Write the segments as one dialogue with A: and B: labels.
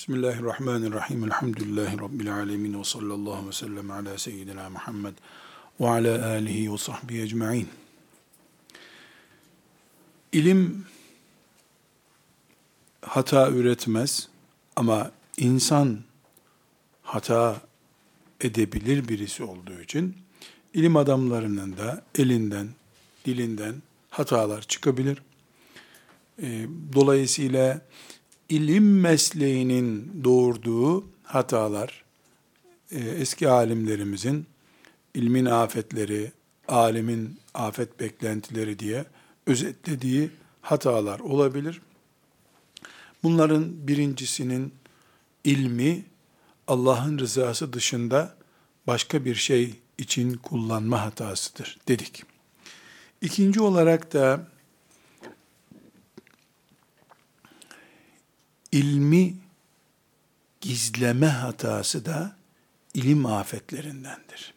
A: Bismillahirrahmanirrahim. Elhamdülillahi Rabbil alemin. Ve sallallahu ve sellem ala seyyidina Muhammed ve ala alihi ve sahbihi ecma'in. İlim hata üretmez ama insan hata edebilir birisi olduğu için ilim adamlarının da elinden, dilinden hatalar çıkabilir. Ee, dolayısıyla ilim mesleğinin doğurduğu hatalar, e, eski alimlerimizin ilmin afetleri, alimin afet beklentileri diye özetlediği hatalar olabilir. Bunların birincisinin ilmi Allah'ın rızası dışında başka bir şey için kullanma hatasıdır dedik. İkinci olarak da ilmi gizleme hatası da ilim afetlerindendir.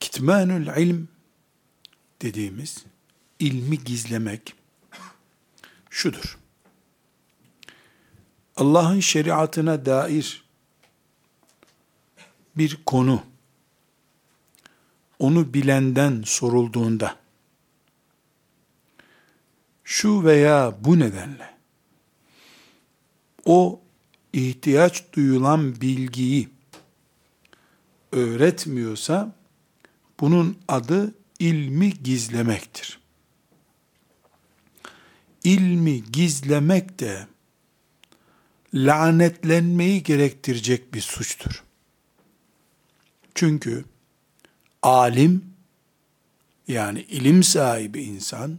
A: Kitmanül ilm dediğimiz ilmi gizlemek şudur. Allah'ın şeriatına dair bir konu onu bilenden sorulduğunda şu veya bu nedenle o ihtiyaç duyulan bilgiyi öğretmiyorsa bunun adı ilmi gizlemektir. İlmi gizlemek de lanetlenmeyi gerektirecek bir suçtur. Çünkü alim yani ilim sahibi insan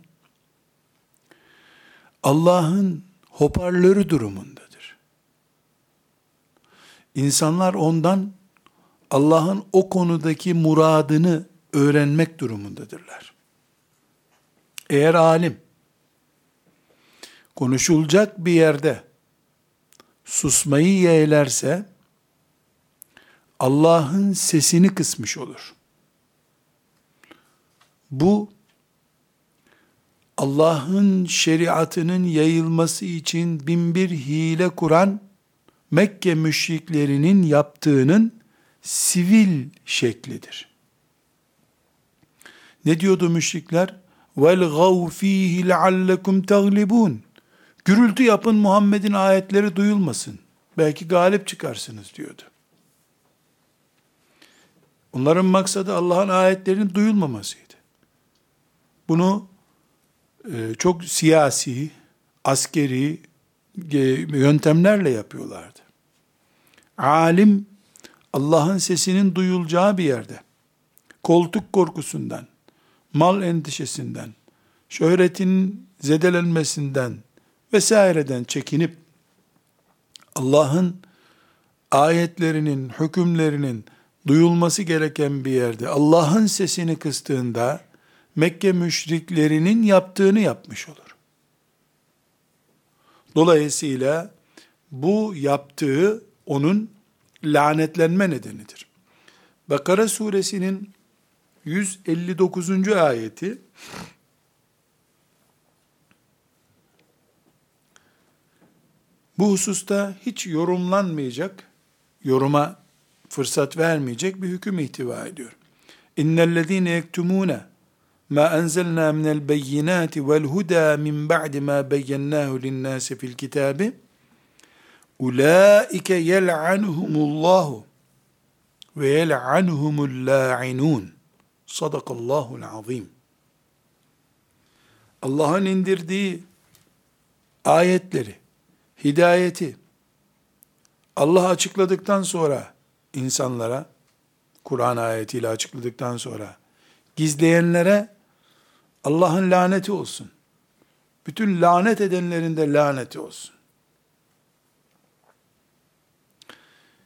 A: Allah'ın hoparlörü durumunda. İnsanlar ondan Allah'ın o konudaki muradını öğrenmek durumundadırlar. Eğer alim konuşulacak bir yerde susmayı yeğlerse Allah'ın sesini kısmış olur. Bu Allah'ın şeriatının yayılması için binbir hile kuran Mekke müşriklerinin yaptığının sivil şeklidir. Ne diyordu müşrikler? وَالْغَوْ ف۪يهِ لَعَلَّكُمْ تَغْلِبُونَ Gürültü yapın Muhammed'in ayetleri duyulmasın. Belki galip çıkarsınız diyordu. Onların maksadı Allah'ın ayetlerinin duyulmamasıydı. Bunu e, çok siyasi, askeri e, yöntemlerle yapıyorlardı. Alim Allah'ın sesinin duyulacağı bir yerde koltuk korkusundan, mal endişesinden, şöhretin zedelenmesinden vesaireden çekinip Allah'ın ayetlerinin, hükümlerinin duyulması gereken bir yerde Allah'ın sesini kıstığında Mekke müşriklerinin yaptığını yapmış olur. Dolayısıyla bu yaptığı onun lanetlenme nedenidir. Bakara suresinin 159. ayeti bu hususta hiç yorumlanmayacak, yoruma fırsat vermeyecek bir hüküm ihtiva ediyor. İnnellezîne yektumûne ma enzelnâ minel beyinâti vel hudâ min ba'di ma beyyennâhu linnâsi fil kitâbi Ulaike yel'anuhumullahu ve yel'anuhumul la'inun. Sadakallahul azim. Allah'ın indirdiği ayetleri, hidayeti Allah açıkladıktan sonra insanlara Kur'an ayetiyle açıkladıktan sonra gizleyenlere Allah'ın laneti olsun. Bütün lanet edenlerin de laneti olsun.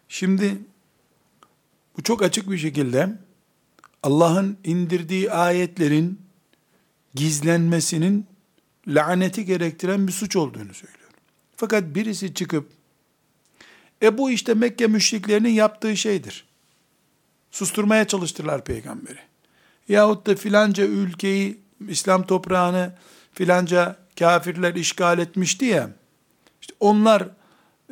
A: Şimdi bu çok açık bir şekilde Allah'ın indirdiği ayetlerin gizlenmesinin laneti gerektiren bir suç olduğunu söylüyor. Fakat birisi çıkıp e bu işte Mekke müşriklerinin yaptığı şeydir. Susturmaya çalıştılar peygamberi. Yahut da filanca ülkeyi, İslam toprağını filanca kafirler işgal etmişti ya. İşte onlar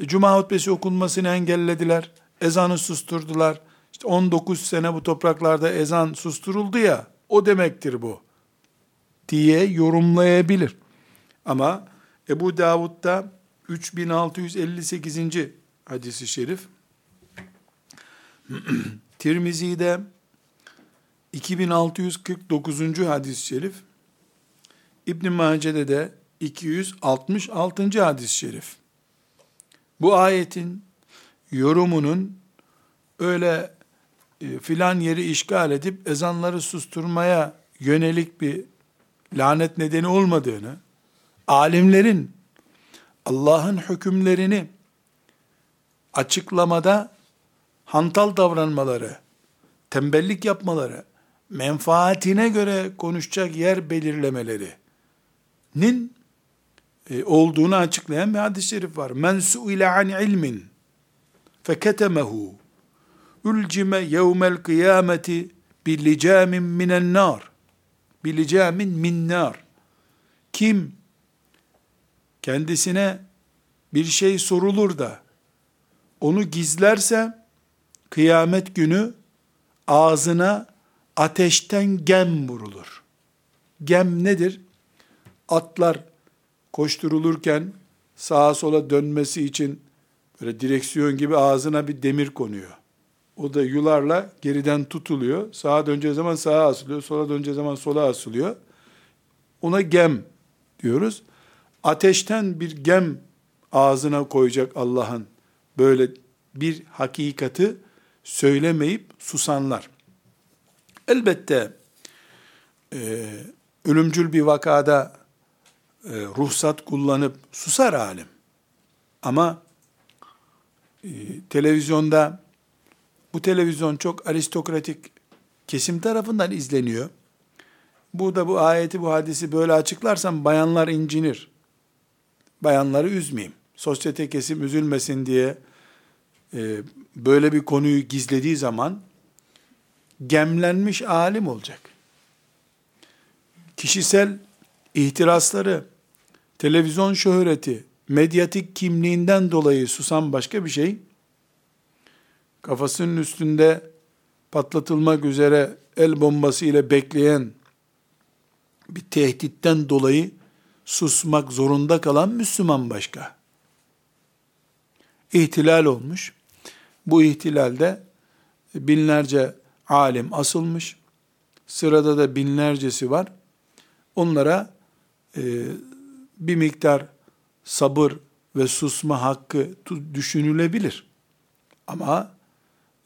A: Cuma hutbesi okunmasını engellediler. Ezanı susturdular. İşte 19 sene bu topraklarda ezan susturuldu ya, o demektir bu. Diye yorumlayabilir. Ama Ebu Davud'da 3658. hadisi şerif, Tirmizi'de 2649. hadis-i şerif, İbn Mace'de de 266. hadis-i şerif. Bu ayetin yorumunun öyle e, filan yeri işgal edip ezanları susturmaya yönelik bir lanet nedeni olmadığını, alimlerin Allah'ın hükümlerini açıklamada hantal davranmaları, tembellik yapmaları, menfaatine göre konuşacak yer belirlemelerinin e, olduğunu açıklayan bir hadis-i şerif var. Men su'ile an ilmin feketemehu ulcime yevmel kıyameti billicamin minen nar billicamin min nar kim kendisine bir şey sorulur da onu gizlerse kıyamet günü ağzına ateşten gem vurulur. Gem nedir? Atlar koşturulurken sağa sola dönmesi için böyle direksiyon gibi ağzına bir demir konuyor. O da yularla geriden tutuluyor. Sağa döneceği zaman sağa asılıyor, sola döneceği zaman sola asılıyor. Ona gem diyoruz. Ateşten bir gem ağzına koyacak Allah'ın böyle bir hakikati söylemeyip susanlar. Elbette e, ölümcül bir vakada ruhsat kullanıp susar alim. Ama e, televizyonda bu televizyon çok aristokratik kesim tarafından izleniyor. Bu da bu ayeti, bu hadisi böyle açıklarsam bayanlar incinir. Bayanları üzmeyeyim. Sosyete kesim üzülmesin diye e, böyle bir konuyu gizlediği zaman gemlenmiş alim olacak. Kişisel ihtirasları, televizyon şöhreti, medyatik kimliğinden dolayı susan başka bir şey, kafasının üstünde patlatılmak üzere el bombası ile bekleyen bir tehditten dolayı susmak zorunda kalan Müslüman başka. İhtilal olmuş. Bu ihtilalde binlerce alim asılmış. Sırada da binlercesi var. Onlara e, bir miktar sabır ve susma hakkı düşünülebilir. Ama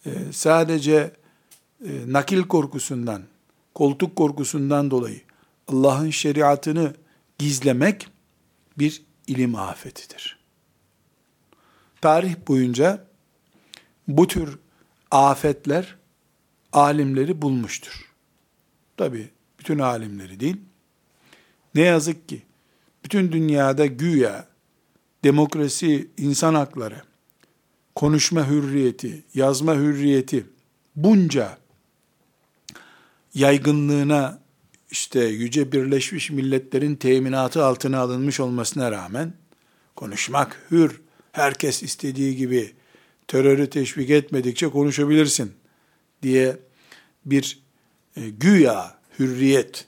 A: e, sadece e, nakil korkusundan, koltuk korkusundan dolayı Allah'ın şeriatını gizlemek bir ilim afetidir. Tarih boyunca bu tür afetler alimleri bulmuştur. Tabi bütün alimleri değil. Ne yazık ki bütün dünyada güya demokrasi, insan hakları, konuşma hürriyeti, yazma hürriyeti bunca yaygınlığına işte Yüce Birleşmiş Milletler'in teminatı altına alınmış olmasına rağmen konuşmak hür, herkes istediği gibi terörü teşvik etmedikçe konuşabilirsin diye bir e, güya hürriyet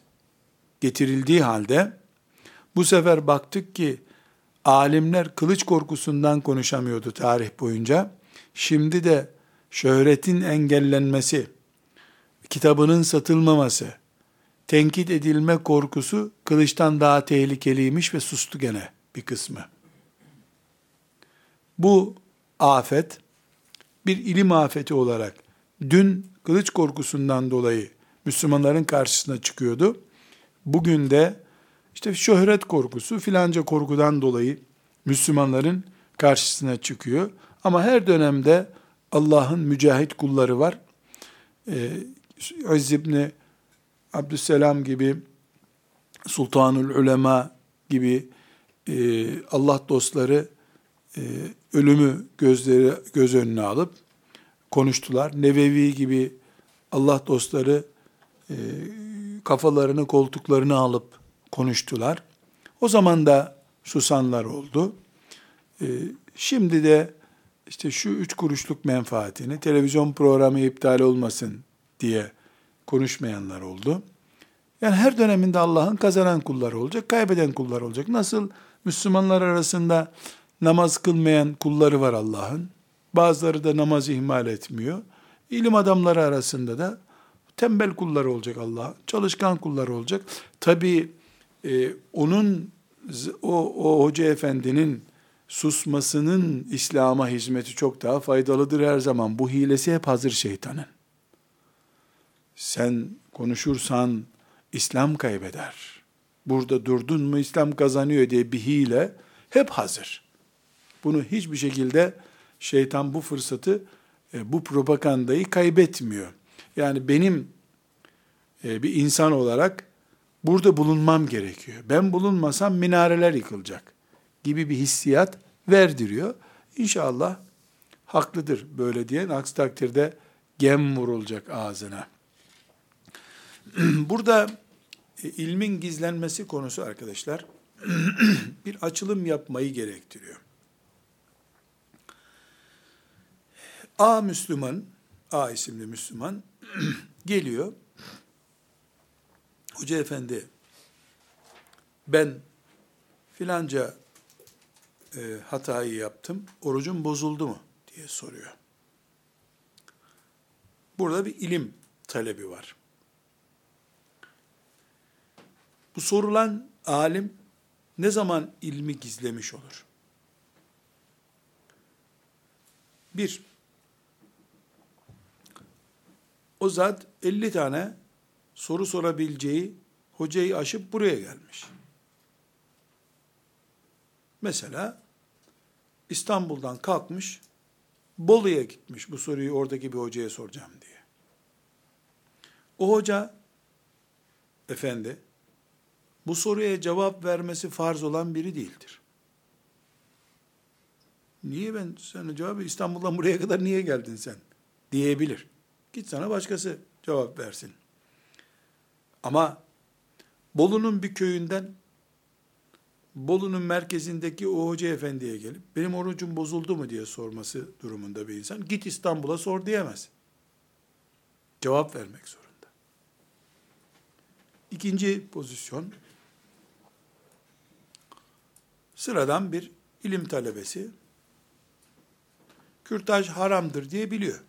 A: getirildiği halde bu sefer baktık ki alimler kılıç korkusundan konuşamıyordu tarih boyunca. Şimdi de şöhretin engellenmesi, kitabının satılmaması, tenkit edilme korkusu kılıçtan daha tehlikeliymiş ve sustu gene bir kısmı. Bu afet bir ilim afeti olarak dün kılıç korkusundan dolayı Müslümanların karşısına çıkıyordu. Bugün de işte şöhret korkusu filanca korkudan dolayı Müslümanların karşısına çıkıyor. Ama her dönemde Allah'ın mücahit kulları var. Ee, İzz ibn Abdüsselam gibi, Sultanul Ulema gibi e, Allah dostları e, ölümü gözleri göz önüne alıp konuştular. Nevevi gibi Allah dostları e, kafalarını koltuklarını alıp konuştular. O zaman da susanlar oldu. E, şimdi de işte şu üç kuruşluk menfaatini televizyon programı iptal olmasın diye konuşmayanlar oldu. Yani her döneminde Allah'ın kazanan kulları olacak, kaybeden kullar olacak. Nasıl Müslümanlar arasında namaz kılmayan kulları var Allah'ın. Bazıları da namazı ihmal etmiyor. İlim adamları arasında da tembel kulları olacak Allah, çalışkan kulları olacak. Tabi e, onun o, o hoca efendinin susmasının İslam'a hizmeti çok daha faydalıdır her zaman. Bu hilesi hep hazır şeytanın. Sen konuşursan İslam kaybeder. Burada durdun mu İslam kazanıyor diye bir hile hep hazır. Bunu hiçbir şekilde şeytan bu fırsatı, e, bu propagandayı kaybetmiyor. Yani benim e, bir insan olarak burada bulunmam gerekiyor. Ben bulunmasam minareler yıkılacak gibi bir hissiyat verdiriyor. İnşallah haklıdır böyle diyen. Aksi takdirde gem vurulacak ağzına. Burada e, ilmin gizlenmesi konusu arkadaşlar bir açılım yapmayı gerektiriyor. A Müslüman, A isimli Müslüman geliyor. Hoca efendi ben filanca e, hatayı yaptım, orucum bozuldu mu diye soruyor. Burada bir ilim talebi var. Bu sorulan alim ne zaman ilmi gizlemiş olur? Bir, o zat 50 tane soru sorabileceği hocayı aşıp buraya gelmiş. Mesela İstanbul'dan kalkmış, Bolu'ya gitmiş bu soruyu oradaki bir hocaya soracağım diye. O hoca, efendi, bu soruya cevap vermesi farz olan biri değildir. Niye ben sana cevabı İstanbul'dan buraya kadar niye geldin sen? Diyebilir. Git sana başkası cevap versin. Ama Bolu'nun bir köyünden Bolu'nun merkezindeki o hoca efendiye gelip benim orucum bozuldu mu diye sorması durumunda bir insan git İstanbul'a sor diyemez. Cevap vermek zorunda. İkinci pozisyon sıradan bir ilim talebesi kürtaj haramdır diye biliyor.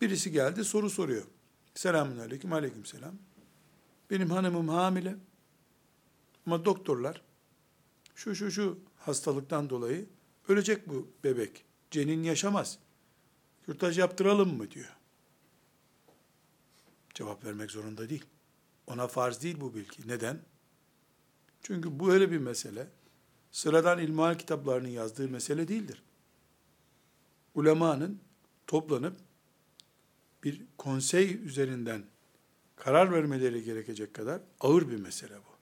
A: Birisi geldi soru soruyor. Selamun aleyküm, aleyküm selam. Benim hanımım hamile. Ama doktorlar şu şu şu hastalıktan dolayı ölecek bu bebek. Cenin yaşamaz. Kürtaj yaptıralım mı diyor. Cevap vermek zorunda değil. Ona farz değil bu bilgi. Neden? Çünkü bu öyle bir mesele. Sıradan ilmihal kitaplarının yazdığı mesele değildir. Ulemanın toplanıp bir konsey üzerinden karar vermeleri gerekecek kadar ağır bir mesele bu.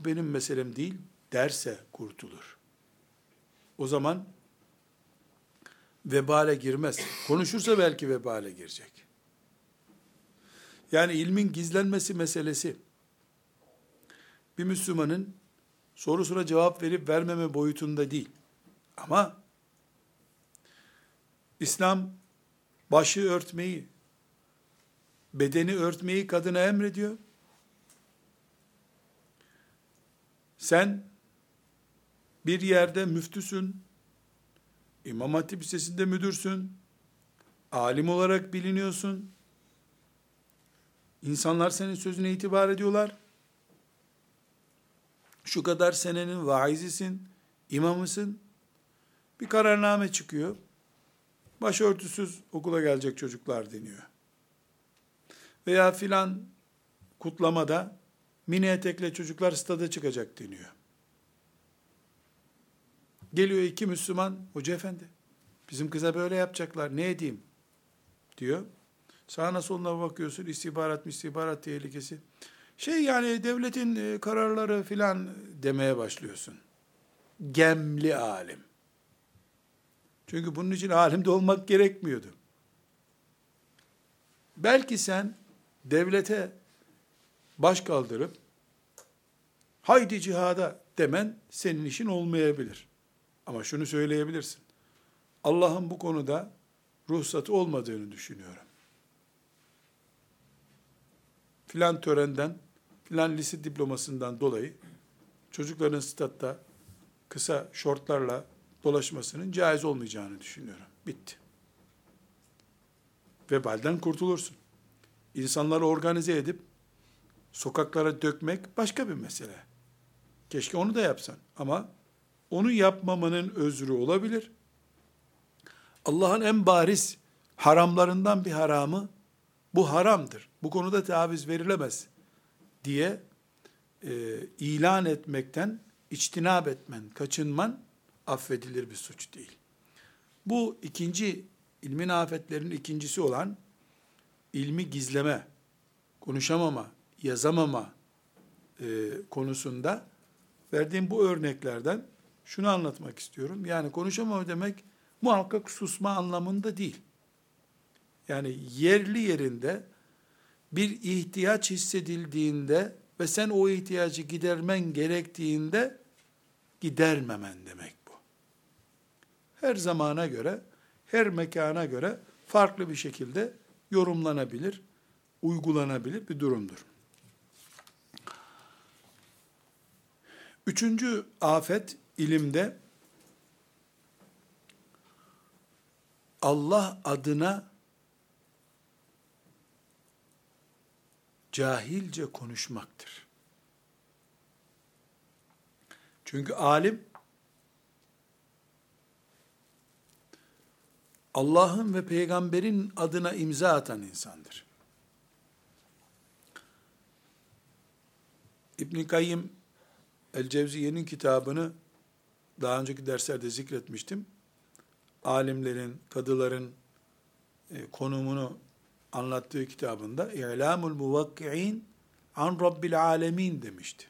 A: Bu benim meselem değil derse kurtulur. O zaman vebale girmez. Konuşursa belki vebale girecek. Yani ilmin gizlenmesi meselesi bir Müslümanın sorusuna cevap verip vermeme boyutunda değil. Ama İslam başı örtmeyi, bedeni örtmeyi kadına emrediyor. Sen bir yerde müftüsün, İmam Hatip Lisesi'nde müdürsün, alim olarak biliniyorsun, İnsanlar senin sözüne itibar ediyorlar. Şu kadar senenin vaizisin, imamısın. Bir kararname çıkıyor. Başörtüsüz okula gelecek çocuklar deniyor. Veya filan kutlamada mini etekle çocuklar stada çıkacak deniyor. Geliyor iki Müslüman, hoca efendi, bizim kıza böyle yapacaklar, ne edeyim? diyor. Sağına soluna bakıyorsun, istihbarat istihbarat tehlikesi. Şey yani devletin e, kararları filan demeye başlıyorsun. Gemli alim. Çünkü bunun için alim de olmak gerekmiyordu. Belki sen devlete baş kaldırıp haydi cihada demen senin işin olmayabilir. Ama şunu söyleyebilirsin. Allah'ın bu konuda ruhsatı olmadığını düşünüyorum. Filan törenden, filan lise diplomasından dolayı çocukların statta kısa şortlarla dolaşmasının caiz olmayacağını düşünüyorum. Bitti. Vebalden kurtulursun. İnsanları organize edip sokaklara dökmek başka bir mesele. Keşke onu da yapsan. Ama onu yapmamanın özrü olabilir. Allah'ın en bariz haramlarından bir haramı bu haramdır. Bu konuda taviz verilemez diye e, ilan etmekten içtinab etmen, kaçınman affedilir bir suç değil. Bu ikinci ilmin afetlerinin ikincisi olan ilmi gizleme, konuşamama, yazamama e, konusunda verdiğim bu örneklerden şunu anlatmak istiyorum. Yani konuşamama demek muhakkak susma anlamında değil. Yani yerli yerinde bir ihtiyaç hissedildiğinde ve sen o ihtiyacı gidermen gerektiğinde gidermemen demek. Her zamana göre, her mekana göre farklı bir şekilde yorumlanabilir, uygulanabilir bir durumdur. Üçüncü afet ilimde Allah adına cahilce konuşmaktır. Çünkü alim Allah'ın ve peygamberin adına imza atan insandır. İbn Kayyim El Cevziye'nin kitabını daha önceki derslerde zikretmiştim. Alimlerin, kadıların e, konumunu anlattığı kitabında İ'lamul Muvakki'in an Rabbil Alemin demişti.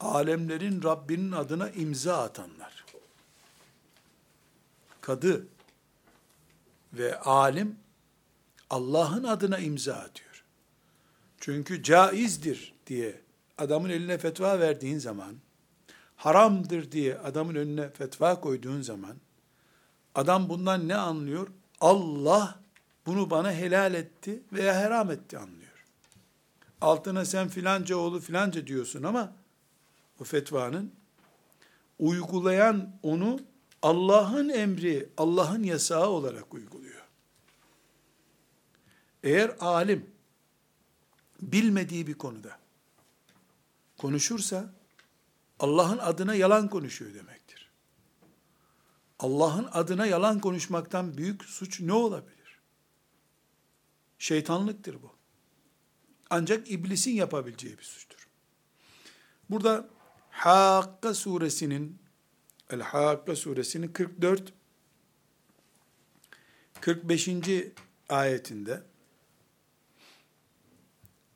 A: Alemlerin Rabbinin adına imza atanlar. Kadı ve alim Allah'ın adına imza atıyor. Çünkü caizdir diye adamın eline fetva verdiğin zaman, haramdır diye adamın önüne fetva koyduğun zaman, adam bundan ne anlıyor? Allah bunu bana helal etti veya haram etti anlıyor. Altına sen filanca oğlu filanca diyorsun ama o fetvanın uygulayan onu Allah'ın emri, Allah'ın yasağı olarak uyguluyor. Eğer alim bilmediği bir konuda konuşursa Allah'ın adına yalan konuşuyor demektir. Allah'ın adına yalan konuşmaktan büyük suç ne olabilir? Şeytanlıktır bu. Ancak iblisin yapabileceği bir suçtur. Burada Hakka suresinin El-Hakka suresinin 44 45. ayetinde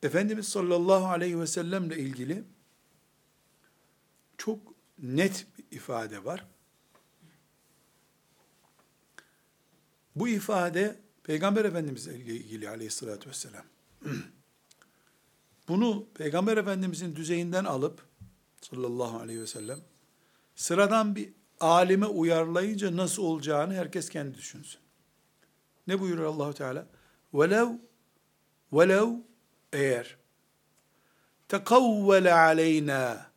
A: Efendimiz sallallahu aleyhi ve sellemle ilgili çok net bir ifade var. Bu ifade Peygamber Efendimizle ilgili aleyhissalatü vesselam. Bunu Peygamber Efendimizin düzeyinden alıp sallallahu aleyhi ve sellem sıradan bir alime uyarlayınca nasıl olacağını herkes kendi düşünsün. Ne buyuruyor Allahu Teala? Velev velev eğer tekavvele aleyna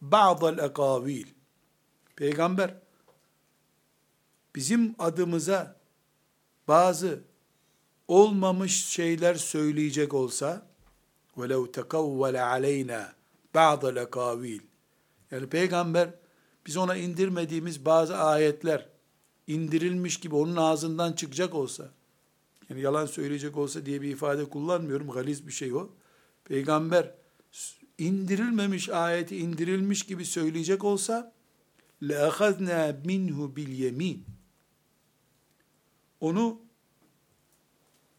A: ba'dal ekavil. Peygamber bizim adımıza bazı olmamış şeyler söyleyecek olsa velev tekavvele aleyna ba'dal ekavil. Yani peygamber biz ona indirmediğimiz bazı ayetler indirilmiş gibi onun ağzından çıkacak olsa, yani yalan söyleyecek olsa diye bir ifade kullanmıyorum, galiz bir şey o. Peygamber indirilmemiş ayeti indirilmiş gibi söyleyecek olsa, لَأَخَذْنَا minhu bil yemin. Onu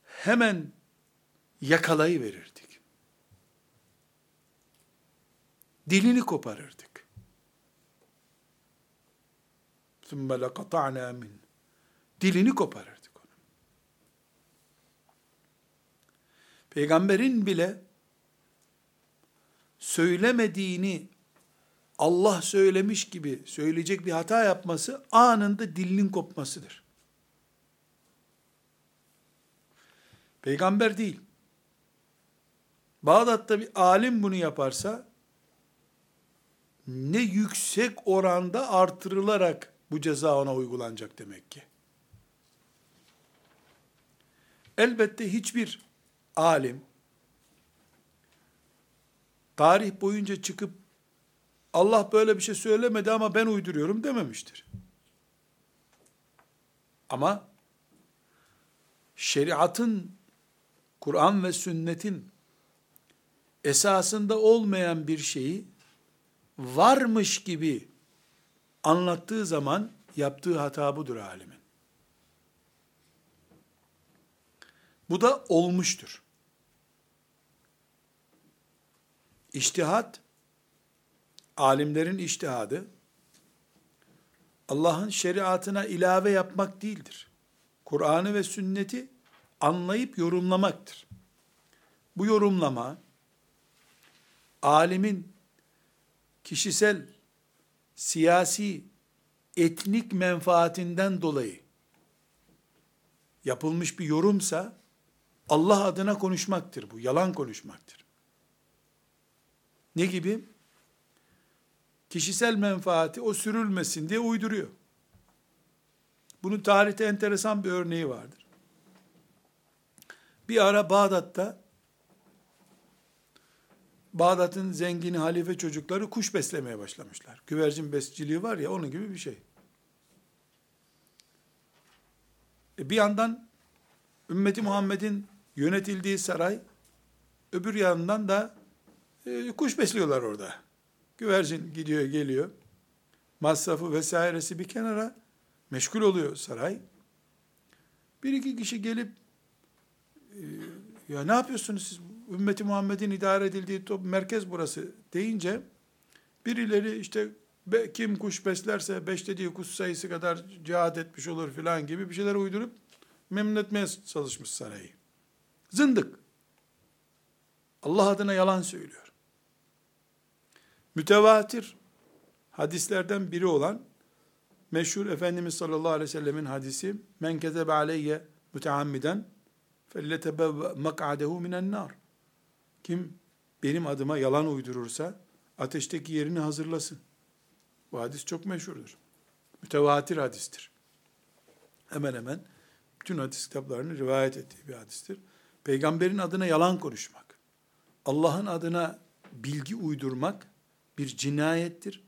A: hemen yakalayıverirdik. Dilini koparırdık. ثُمَّ لَقَطَعْنَا مِنْ Dilini koparırdık Peygamberin bile söylemediğini Allah söylemiş gibi söyleyecek bir hata yapması anında dilinin kopmasıdır. Peygamber değil. Bağdat'ta bir alim bunu yaparsa ne yüksek oranda artırılarak bu ceza ona uygulanacak demek ki. Elbette hiçbir alim tarih boyunca çıkıp Allah böyle bir şey söylemedi ama ben uyduruyorum dememiştir. Ama şeriatın, Kur'an ve sünnetin esasında olmayan bir şeyi varmış gibi anlattığı zaman yaptığı hata budur alimin. Bu da olmuştur. İçtihat, alimlerin iştihadı, Allah'ın şeriatına ilave yapmak değildir. Kur'an'ı ve sünneti anlayıp yorumlamaktır. Bu yorumlama, alimin kişisel, siyasi, etnik menfaatinden dolayı yapılmış bir yorumsa, Allah adına konuşmaktır bu, yalan konuşmaktır. Ne gibi? Kişisel menfaati o sürülmesin diye uyduruyor. Bunun tarihte enteresan bir örneği vardır. Bir ara Bağdat'ta Bağdat'ın zengin halife çocukları kuş beslemeye başlamışlar. Güvercin besiciliği var ya onun gibi bir şey. E bir yandan ümmeti Muhammed'in yönetildiği saray, öbür yandan da e, kuş besliyorlar orada. Güvercin gidiyor geliyor. Masrafı vesairesi bir kenara meşgul oluyor saray. Bir iki kişi gelip e, ya ne yapıyorsunuz siz? Ümmeti Muhammed'in idare edildiği top, merkez burası deyince birileri işte kim kuş beslerse beş dediği kuş sayısı kadar cihad etmiş olur filan gibi bir şeyler uydurup memnun etmeye çalışmış sarayı. Zındık. Allah adına yalan söylüyor. Mütevatir hadislerden biri olan meşhur Efendimiz sallallahu aleyhi ve sellemin hadisi men kezebe aleyye müteammiden felletebevve mak'adehu minen nar. Kim benim adıma yalan uydurursa ateşteki yerini hazırlasın. Bu hadis çok meşhurdur. Mütevatir hadistir. Hemen hemen bütün hadis kitaplarını rivayet ettiği bir hadistir. Peygamberin adına yalan konuşmak, Allah'ın adına bilgi uydurmak, bir cinayettir.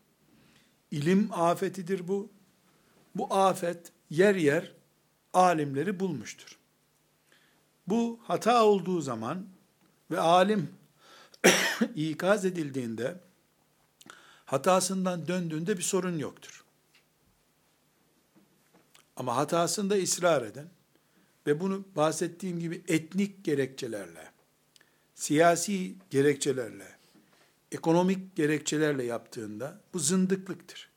A: İlim afetidir bu. Bu afet yer yer alimleri bulmuştur. Bu hata olduğu zaman ve alim ikaz edildiğinde hatasından döndüğünde bir sorun yoktur. Ama hatasında ısrar eden ve bunu bahsettiğim gibi etnik gerekçelerle, siyasi gerekçelerle, ekonomik gerekçelerle yaptığında bu zındıklıktır.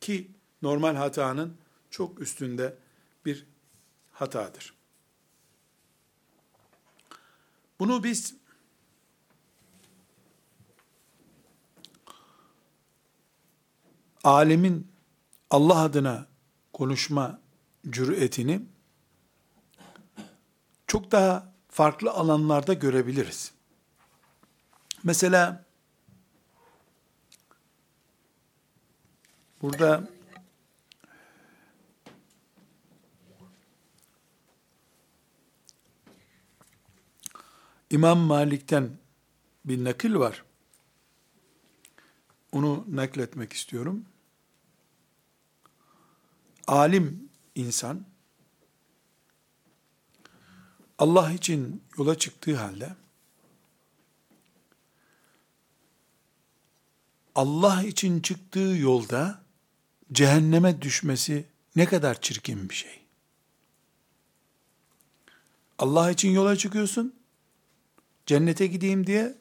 A: Ki normal hatanın çok üstünde bir hatadır. Bunu biz alemin Allah adına konuşma cüretini çok daha farklı alanlarda görebiliriz. Mesela burada İmam Malik'ten bir nakil var. Onu nakletmek istiyorum. Alim insan Allah için yola çıktığı halde Allah için çıktığı yolda cehenneme düşmesi ne kadar çirkin bir şey. Allah için yola çıkıyorsun, cennete gideyim diye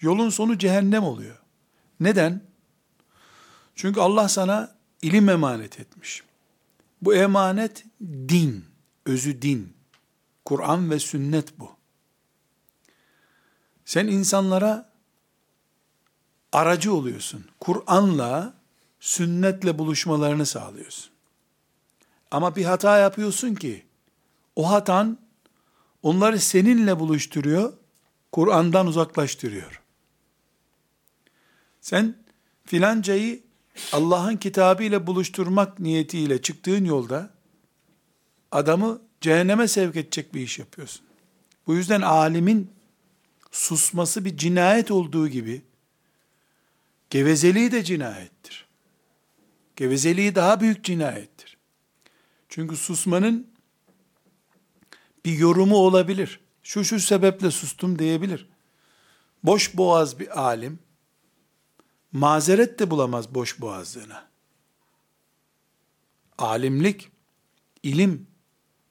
A: yolun sonu cehennem oluyor. Neden? Çünkü Allah sana ilim emanet etmiş. Bu emanet din, özü din. Kur'an ve sünnet bu. Sen insanlara aracı oluyorsun. Kur'an'la, sünnetle buluşmalarını sağlıyorsun. Ama bir hata yapıyorsun ki, o hatan onları seninle buluşturuyor, Kur'an'dan uzaklaştırıyor. Sen filancayı Allah'ın kitabı ile buluşturmak niyetiyle çıktığın yolda adamı cehenneme sevk edecek bir iş yapıyorsun. Bu yüzden alimin susması bir cinayet olduğu gibi gevezeliği de cinayettir. Gevezeliği daha büyük cinayettir. Çünkü susmanın bir yorumu olabilir. Şu şu sebeple sustum diyebilir. Boş boğaz bir alim mazeret de bulamaz boş boğazlığına. Alimlik, ilim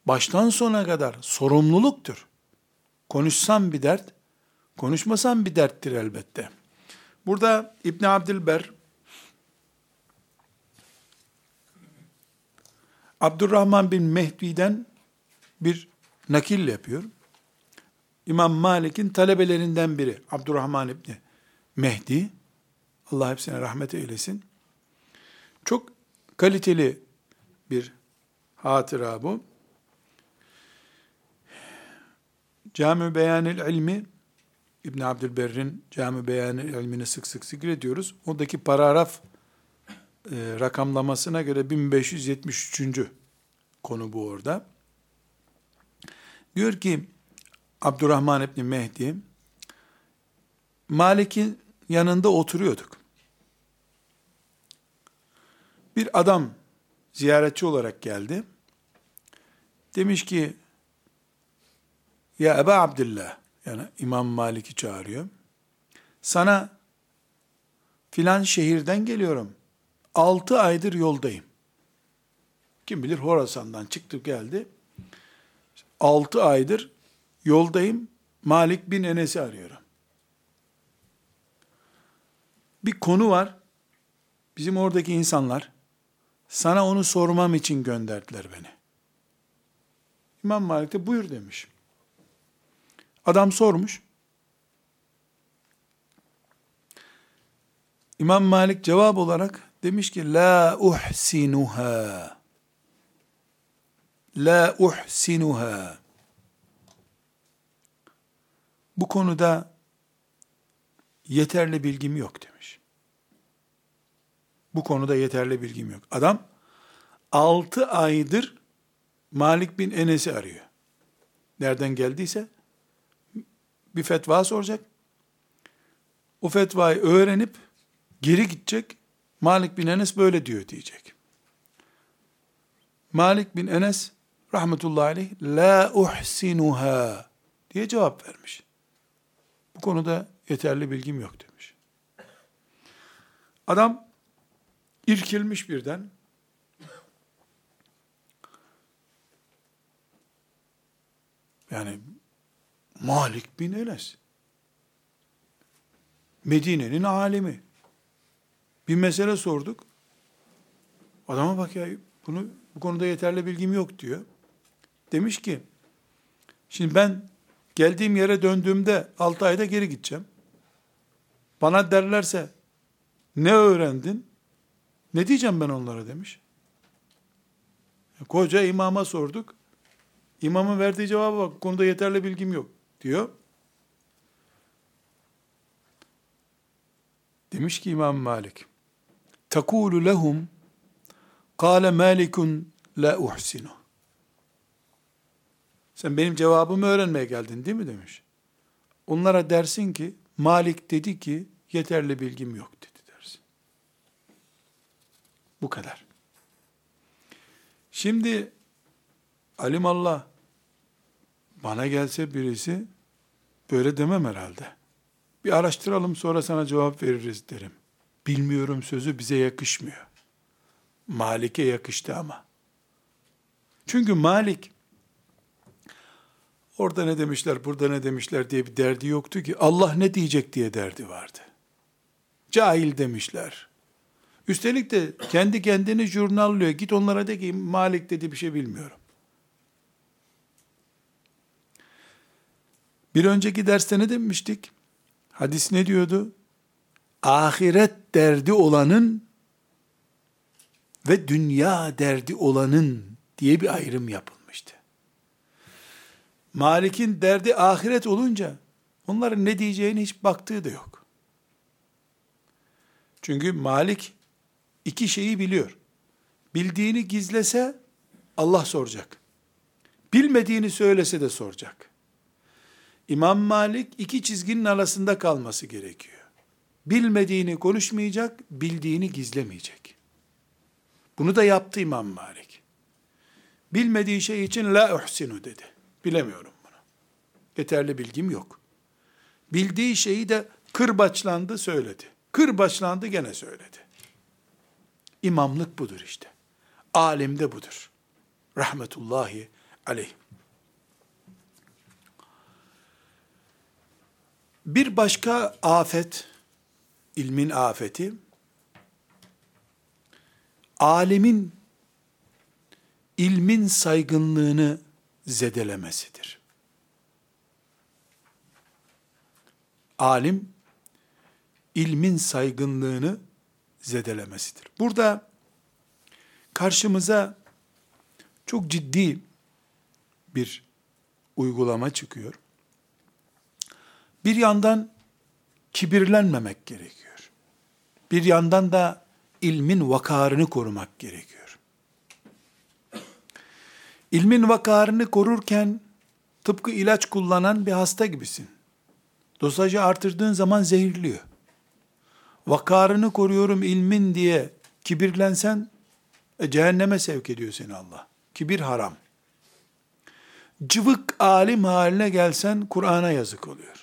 A: baştan sona kadar sorumluluktur. Konuşsam bir dert, konuşmasam bir derttir elbette. Burada İbn Abdülber Abdurrahman bin Mehdi'den bir nakil yapıyor. İmam Malik'in talebelerinden biri Abdurrahman İbni Mehdi Allah hepsine rahmet eylesin. Çok kaliteli bir hatıra bu. Cami Beyanil İlmi İbn Abdülberr'in Cami Beyanil İlmini sık sık zikrediyoruz. Oradaki paragraf e, rakamlamasına göre 1573. konu bu orada. Diyor ki Abdurrahman İbni Mehdi Malik'in yanında oturuyorduk. Bir adam ziyaretçi olarak geldi. Demiş ki, ya Eba Abdullah, yani İmam Malik'i çağırıyor. Sana filan şehirden geliyorum. Altı aydır yoldayım. Kim bilir Horasan'dan çıktı geldi. Altı aydır yoldayım. Malik bin Enes'i arıyorum. Bir konu var. Bizim oradaki insanlar sana onu sormam için gönderdiler beni. İmam Malik de buyur demiş. Adam sormuş. İmam Malik cevap olarak demiş ki la uhsinuha la uhsinuha bu konuda yeterli bilgim yok demiş. Bu konuda yeterli bilgim yok. Adam 6 aydır Malik bin Enes'i arıyor. Nereden geldiyse bir fetva soracak. O fetvayı öğrenip geri gidecek. Malik bin Enes böyle diyor diyecek. Malik bin Enes rahmetullahi aleyh la uhsinuha diye cevap vermiş. Bu konuda yeterli bilgim yok demiş. Adam irkilmiş birden. Yani Malik bin Enes. Medine'nin alemi. Bir mesele sorduk. Adama bak ya bunu bu konuda yeterli bilgim yok diyor. Demiş ki şimdi ben geldiğim yere döndüğümde 6 ayda geri gideceğim. Bana derlerse ne öğrendin? Ne diyeceğim ben onlara demiş. Koca imama sorduk. İmamın verdiği cevaba bak, konuda yeterli bilgim yok diyor. Demiş ki İmam Malik, tekulu lehum kâle malikun la uhsinu. Sen benim cevabımı öğrenmeye geldin değil mi demiş. Onlara dersin ki Malik dedi ki yeterli bilgim yok dedi dersin. Bu kadar. Şimdi alimallah bana gelse birisi böyle demem herhalde. Bir araştıralım sonra sana cevap veririz derim. Bilmiyorum sözü bize yakışmıyor. Malik'e yakıştı ama. Çünkü Malik orada ne demişler, burada ne demişler diye bir derdi yoktu ki. Allah ne diyecek diye derdi vardı. Cahil demişler. Üstelik de kendi kendini jurnallıyor. Git onlara de ki Malik dedi bir şey bilmiyorum. Bir önceki derste ne demiştik? Hadis ne diyordu? ahiret derdi olanın ve dünya derdi olanın diye bir ayrım yapılmıştı. Malik'in derdi ahiret olunca onların ne diyeceğini hiç baktığı da yok. Çünkü Malik iki şeyi biliyor. Bildiğini gizlese Allah soracak. Bilmediğini söylese de soracak. İmam Malik iki çizginin arasında kalması gerekiyor. Bilmediğini konuşmayacak, bildiğini gizlemeyecek. Bunu da yaptı İmam Malik. Bilmediği şey için la uhsinu dedi. Bilemiyorum bunu. Yeterli bilgim yok. Bildiği şeyi de kırbaçlandı söyledi. Kırbaçlandı gene söyledi. İmamlık budur işte. Alim de budur. Rahmetullahi aleyh. Bir başka afet, ilmin afeti, alimin ilmin saygınlığını zedelemesidir. Alim, ilmin saygınlığını zedelemesidir. Burada karşımıza çok ciddi bir uygulama çıkıyor. Bir yandan kibirlenmemek gerekiyor. Bir yandan da ilmin vakarını korumak gerekiyor. İlmin vakarını korurken tıpkı ilaç kullanan bir hasta gibisin. Dosajı artırdığın zaman zehirliyor. Vakarını koruyorum ilmin diye kibirlensen e, cehenneme sevk ediyor seni Allah. Kibir haram. Cıvık alim haline gelsen Kur'an'a yazık oluyor.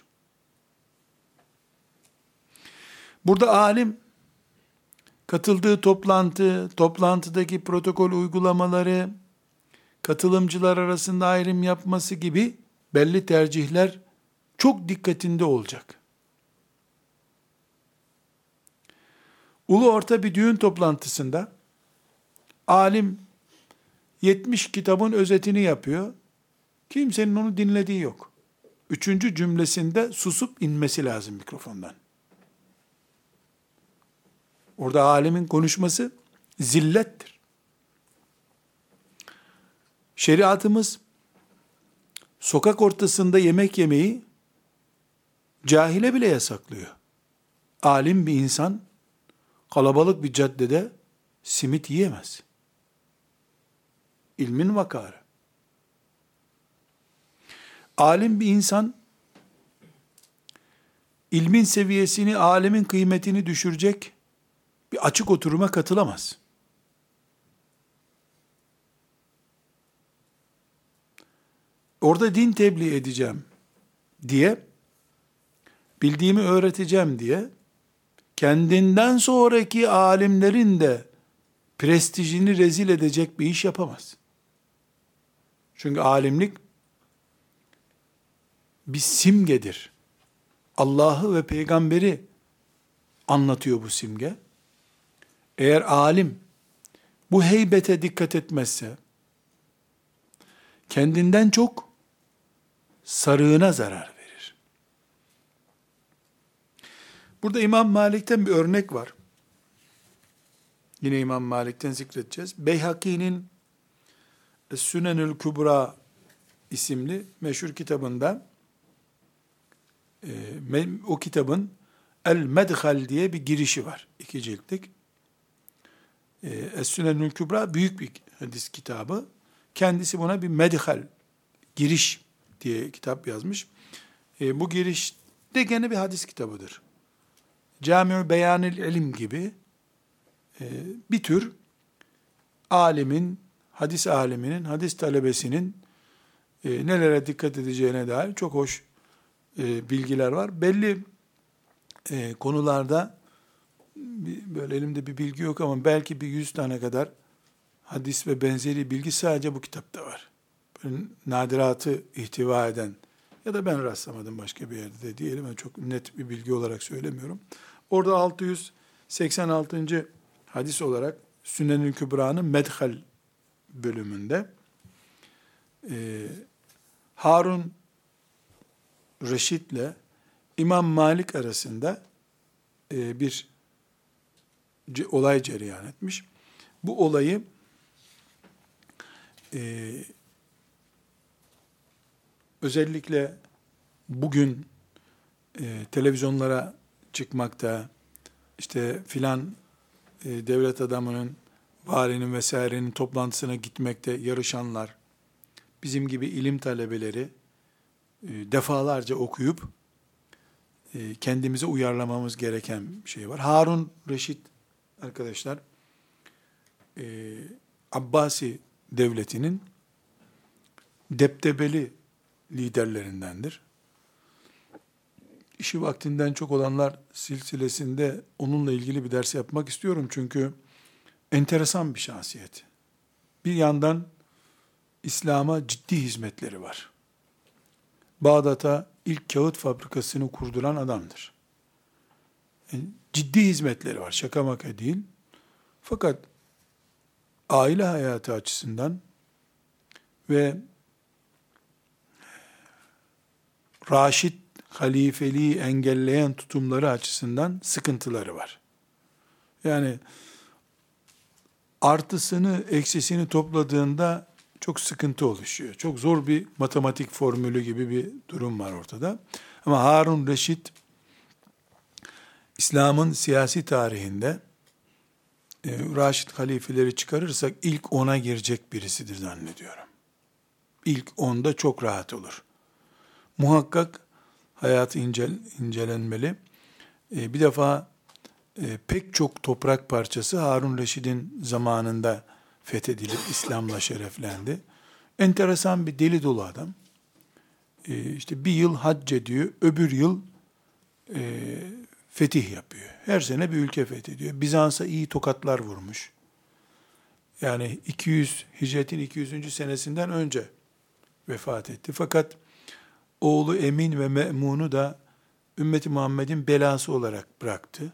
A: Burada alim katıldığı toplantı, toplantıdaki protokol uygulamaları, katılımcılar arasında ayrım yapması gibi belli tercihler çok dikkatinde olacak. Ulu orta bir düğün toplantısında alim 70 kitabın özetini yapıyor. Kimsenin onu dinlediği yok. Üçüncü cümlesinde susup inmesi lazım mikrofondan. Orada alimin konuşması zillettir. Şeriatımız sokak ortasında yemek yemeyi cahile bile yasaklıyor. Alim bir insan kalabalık bir caddede simit yiyemez. İlmin vakarı. Alim bir insan ilmin seviyesini, alemin kıymetini düşürecek bir açık oturuma katılamaz. Orada din tebliğ edeceğim diye, bildiğimi öğreteceğim diye, kendinden sonraki alimlerin de prestijini rezil edecek bir iş yapamaz. Çünkü alimlik bir simgedir. Allah'ı ve peygamberi anlatıyor bu simge. Eğer alim bu heybete dikkat etmezse, kendinden çok sarığına zarar verir. Burada İmam Malik'ten bir örnek var. Yine İmam Malik'ten zikredeceğiz. Beyhaki'nin Sünenül Kübra isimli meşhur kitabında e, o kitabın El Medhal diye bir girişi var. iki ciltlik. E, Es-Sünenül Kübra büyük bir hadis kitabı. Kendisi buna bir medhal, giriş diye kitap yazmış. E, bu giriş de gene bir hadis kitabıdır. Cami-ü Beyanil İlim gibi e, bir tür alimin, hadis aliminin, hadis talebesinin e, nelere dikkat edeceğine dair çok hoş e, bilgiler var. Belli e, konularda böyle elimde bir bilgi yok ama belki bir yüz tane kadar hadis ve benzeri bilgi sadece bu kitapta var. Böyle nadiratı ihtiva eden ya da ben rastlamadım başka bir yerde de diyelim. Ben çok net bir bilgi olarak söylemiyorum. Orada 686. hadis olarak Sünnen-i Kübra'nın Medhal bölümünde e, Harun Reşit'le İmam Malik arasında e, bir olay cereyan etmiş. Bu olayı e, özellikle bugün e, televizyonlara çıkmakta, işte filan e, devlet adamının, valinin vesairenin toplantısına gitmekte yarışanlar, bizim gibi ilim talebeleri e, defalarca okuyup e, kendimize uyarlamamız gereken bir şey var. Harun Reşit arkadaşlar e, Abbasi devletinin deptebeli liderlerindendir. İşi vaktinden çok olanlar silsilesinde onunla ilgili bir ders yapmak istiyorum çünkü enteresan bir şahsiyet. Bir yandan İslam'a ciddi hizmetleri var. Bağdat'a ilk kağıt fabrikasını kurduran adamdır. Ciddi hizmetleri var, şaka maka değil. Fakat aile hayatı açısından ve Raşid halifeliği engelleyen tutumları açısından sıkıntıları var. Yani artısını, eksisini topladığında çok sıkıntı oluşuyor. Çok zor bir matematik formülü gibi bir durum var ortada. Ama Harun Reşit İslam'ın siyasi tarihinde e, Raşid halifeleri çıkarırsak ilk ona girecek birisidir zannediyorum. İlk onda çok rahat olur. Muhakkak hayatı incel, incelenmeli. E, bir defa e, pek çok toprak parçası Harun Reşid'in zamanında fethedilip İslam'la şereflendi. Enteresan bir deli dolu adam. E, işte bir yıl hac ediyor, öbür yıl e, fetih yapıyor. Her sene bir ülke fethediyor. Bizans'a iyi tokatlar vurmuş. Yani 200 hicretin 200. senesinden önce vefat etti. Fakat oğlu Emin ve Me'mun'u da ümmeti Muhammed'in belası olarak bıraktı.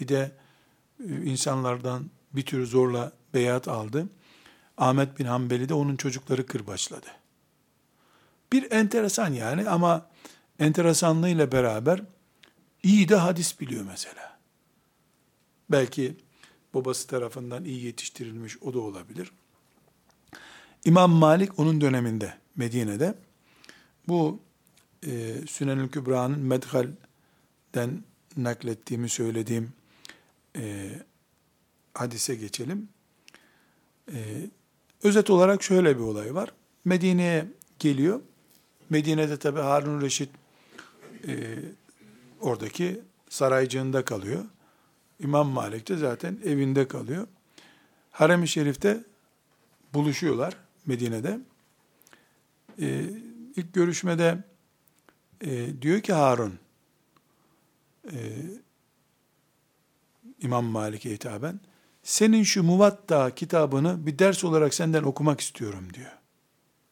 A: Bir de e, insanlardan bir tür zorla beyat aldı. Ahmet bin Hanbeli de onun çocukları kırbaçladı. Bir enteresan yani ama enteresanlığıyla beraber iyi de hadis biliyor mesela. Belki babası tarafından iyi yetiştirilmiş o da olabilir. İmam Malik onun döneminde Medine'de bu e, Sünenül Kübra'nın Medhal'den naklettiğimi söylediğim e, hadise geçelim. E, özet olarak şöyle bir olay var. Medine'ye geliyor. Medine'de tabi Harun Reşit e, oradaki saraycığında kalıyor. İmam Malik de zaten evinde kalıyor. Harem-i Şerif'te buluşuyorlar Medine'de. Ee, ilk görüşmede e, diyor ki Harun, e, İmam Malik'e hitaben, senin şu Muvatta kitabını bir ders olarak senden okumak istiyorum diyor.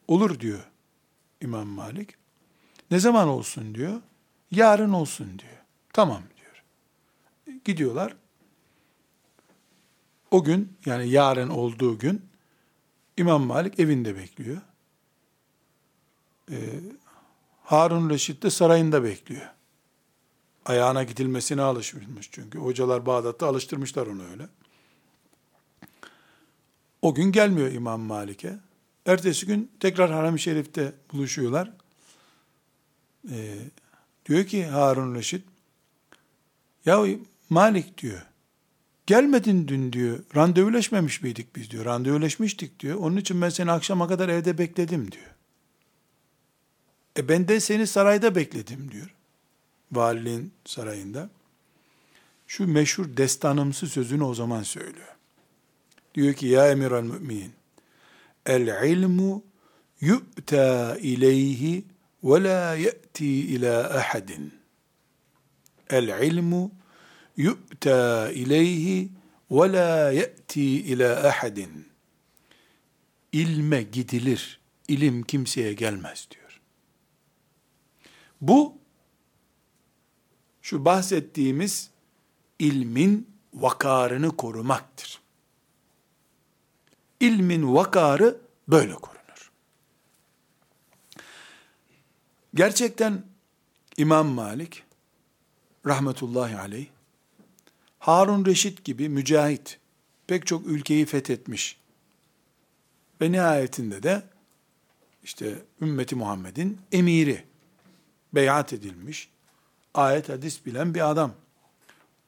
A: Olur diyor İmam Malik. Ne zaman olsun diyor. Yarın olsun diyor. Tamam diyor. Gidiyorlar. O gün yani yarın olduğu gün İmam Malik evinde bekliyor. Ee, Harun Reşit de sarayında bekliyor. Ayağına gidilmesine alışmış çünkü. Hocalar Bağdat'ta alıştırmışlar onu öyle. O gün gelmiyor İmam Malik'e. Ertesi gün tekrar Haram-ı Şerif'te buluşuyorlar. Ee, diyor ki Harun Reşit, ya Malik diyor, gelmedin dün diyor, randevuleşmemiş miydik biz diyor, randevuleşmiştik diyor, onun için ben seni akşama kadar evde bekledim diyor. E ben de seni sarayda bekledim diyor. Valiliğin sarayında. Şu meşhur destanımsı sözünü o zaman söylüyor. Diyor ki ya emir al mümin el ilmu yu'ta ileyhi ila ahadin. El ilmu yu'ta ileyhi ve la ye'ti ila ahadin. İlme gidilir, ilim kimseye gelmez diyor. Bu şu bahsettiğimiz ilmin vakarını korumaktır. İlmin vakarı böyle korunur. Gerçekten İmam Malik rahmetullahi aleyh Harun Reşit gibi mücahit, pek çok ülkeyi fethetmiş. Ve nihayetinde de işte ümmeti Muhammed'in emiri, beyat edilmiş, ayet hadis bilen bir adam.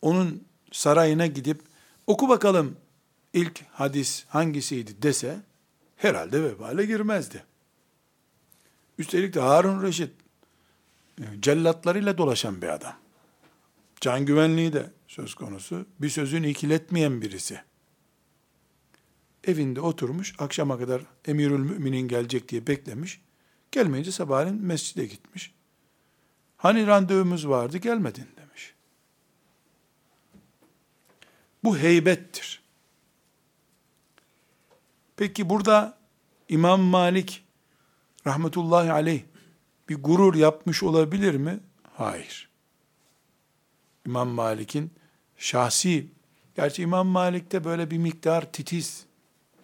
A: Onun sarayına gidip oku bakalım ilk hadis hangisiydi dese herhalde vebale girmezdi. Üstelik de Harun Reşit e, cellatlarıyla dolaşan bir adam. Can güvenliği de söz konusu. Bir sözünü ikiletmeyen birisi. Evinde oturmuş, akşama kadar emirül müminin gelecek diye beklemiş. Gelmeyince sabahleyin mescide gitmiş. Hani randevumuz vardı gelmedin demiş. Bu heybettir. Peki burada İmam Malik rahmetullahi aleyh bir gurur yapmış olabilir mi? Hayır. İmam Malik'in şahsi, gerçi İmam Malik'te böyle bir miktar titiz,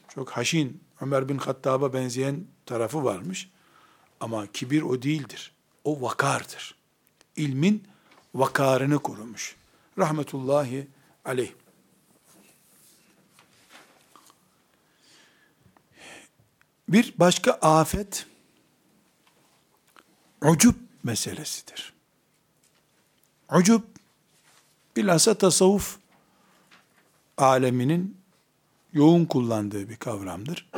A: çok haşin, Ömer bin Hattab'a benzeyen tarafı varmış. Ama kibir o değildir. O vakardır. İlmin vakarını korumuş. Rahmetullahi aleyh. Bir başka afet, ucup meselesidir. Ucup, bilhassa tasavvuf aleminin yoğun kullandığı bir kavramdır.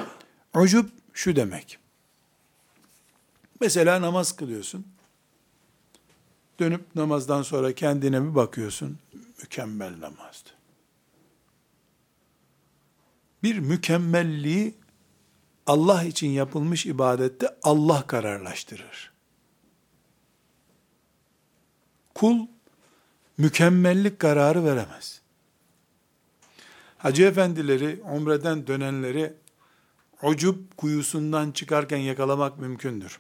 A: Ucup şu demek. Mesela namaz kılıyorsun. Dönüp namazdan sonra kendine bir bakıyorsun. Mükemmel namazdı. Bir mükemmelliği Allah için yapılmış ibadette Allah kararlaştırır. Kul mükemmellik kararı veremez. Hacı efendileri, umreden dönenleri ucup kuyusundan çıkarken yakalamak mümkündür.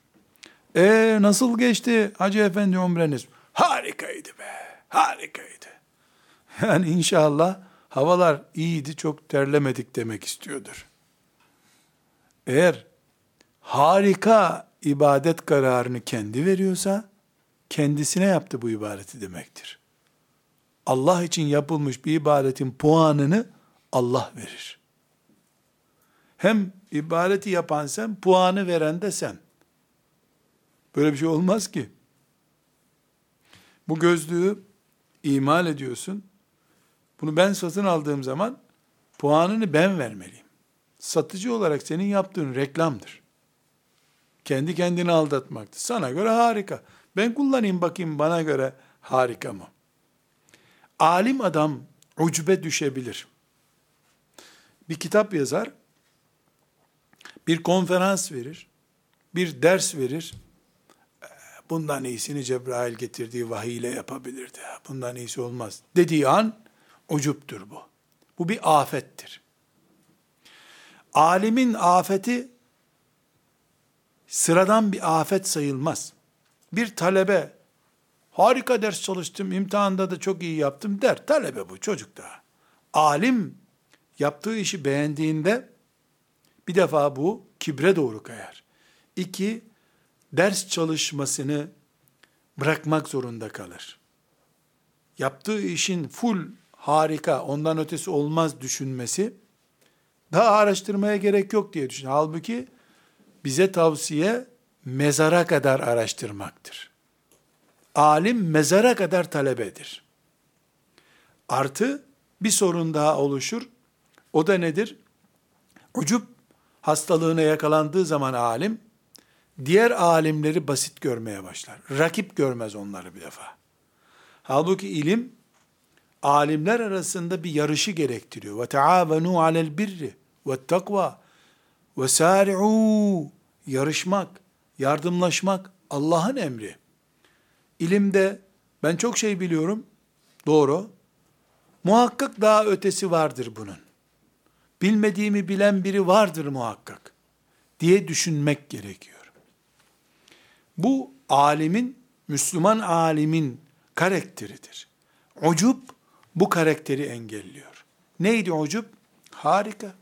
A: E nasıl geçti Hacı efendi umreniz? Harikaydı be, harikaydı. Yani inşallah havalar iyiydi, çok terlemedik demek istiyordur. Eğer harika ibadet kararını kendi veriyorsa, kendisine yaptı bu ibadeti demektir. Allah için yapılmış bir ibadetin puanını Allah verir. Hem ibadeti yapan sen, puanı veren de sen. Böyle bir şey olmaz ki. Bu gözlüğü imal ediyorsun. Bunu ben satın aldığım zaman puanını ben vermeliyim. Satıcı olarak senin yaptığın reklamdır. Kendi kendini aldatmaktır. Sana göre harika. Ben kullanayım bakayım bana göre harika mı? Alim adam ucube düşebilir. Bir kitap yazar, bir konferans verir, bir ders verir. Bundan iyisini Cebrail getirdiği vahiy ile yapabilirdi. Bundan iyisi olmaz. Dediği an ucuptur bu. Bu bir afettir. Alimin afeti sıradan bir afet sayılmaz. Bir talebe harika ders çalıştım, imtihanda da çok iyi yaptım der. Talebe bu çocuk da. Alim yaptığı işi beğendiğinde bir defa bu kibre doğru kayar. İki, ders çalışmasını bırakmak zorunda kalır. Yaptığı işin full harika, ondan ötesi olmaz düşünmesi, daha araştırmaya gerek yok diye düşün. Halbuki bize tavsiye mezara kadar araştırmaktır. Alim mezara kadar talebedir. Artı bir sorun daha oluşur. O da nedir? Ucup hastalığına yakalandığı zaman alim, diğer alimleri basit görmeye başlar. Rakip görmez onları bir defa. Halbuki ilim, alimler arasında bir yarışı gerektiriyor. Birri ve takva ve sari'u yarışmak, yardımlaşmak Allah'ın emri. İlimde ben çok şey biliyorum. Doğru. Muhakkak daha ötesi vardır bunun. Bilmediğimi bilen biri vardır muhakkak diye düşünmek gerekiyor. Bu alimin, Müslüman alimin karakteridir. Ucub bu karakteri engelliyor. Neydi ucub? Harika.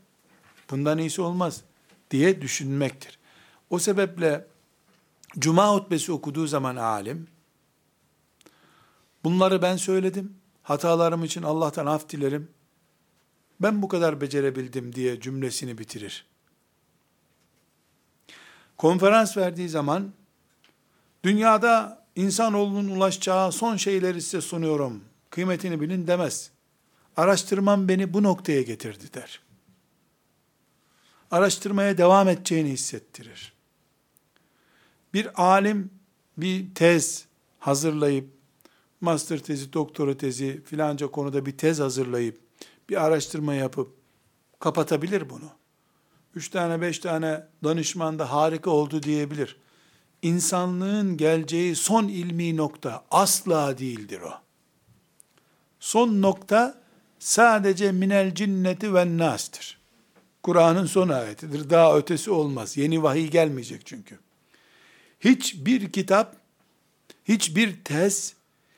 A: Bundan iyisi olmaz diye düşünmektir. O sebeple cuma hutbesi okuduğu zaman alim, bunları ben söyledim, hatalarım için Allah'tan af dilerim. Ben bu kadar becerebildim diye cümlesini bitirir. Konferans verdiği zaman dünyada insanoğlunun ulaşacağı son şeyleri size sunuyorum. Kıymetini bilin demez. Araştırmam beni bu noktaya getirdi der. Araştırmaya devam edeceğini hissettirir. Bir alim bir tez hazırlayıp master tezi, doktora tezi filanca konuda bir tez hazırlayıp bir araştırma yapıp kapatabilir bunu. Üç tane beş tane danışman da harika oldu diyebilir. İnsanlığın geleceği son ilmi nokta asla değildir o. Son nokta sadece minel cinneti ve nas'tır. Kur'an'ın son ayetidir. Daha ötesi olmaz. Yeni vahiy gelmeyecek çünkü. Hiçbir kitap, hiçbir tez,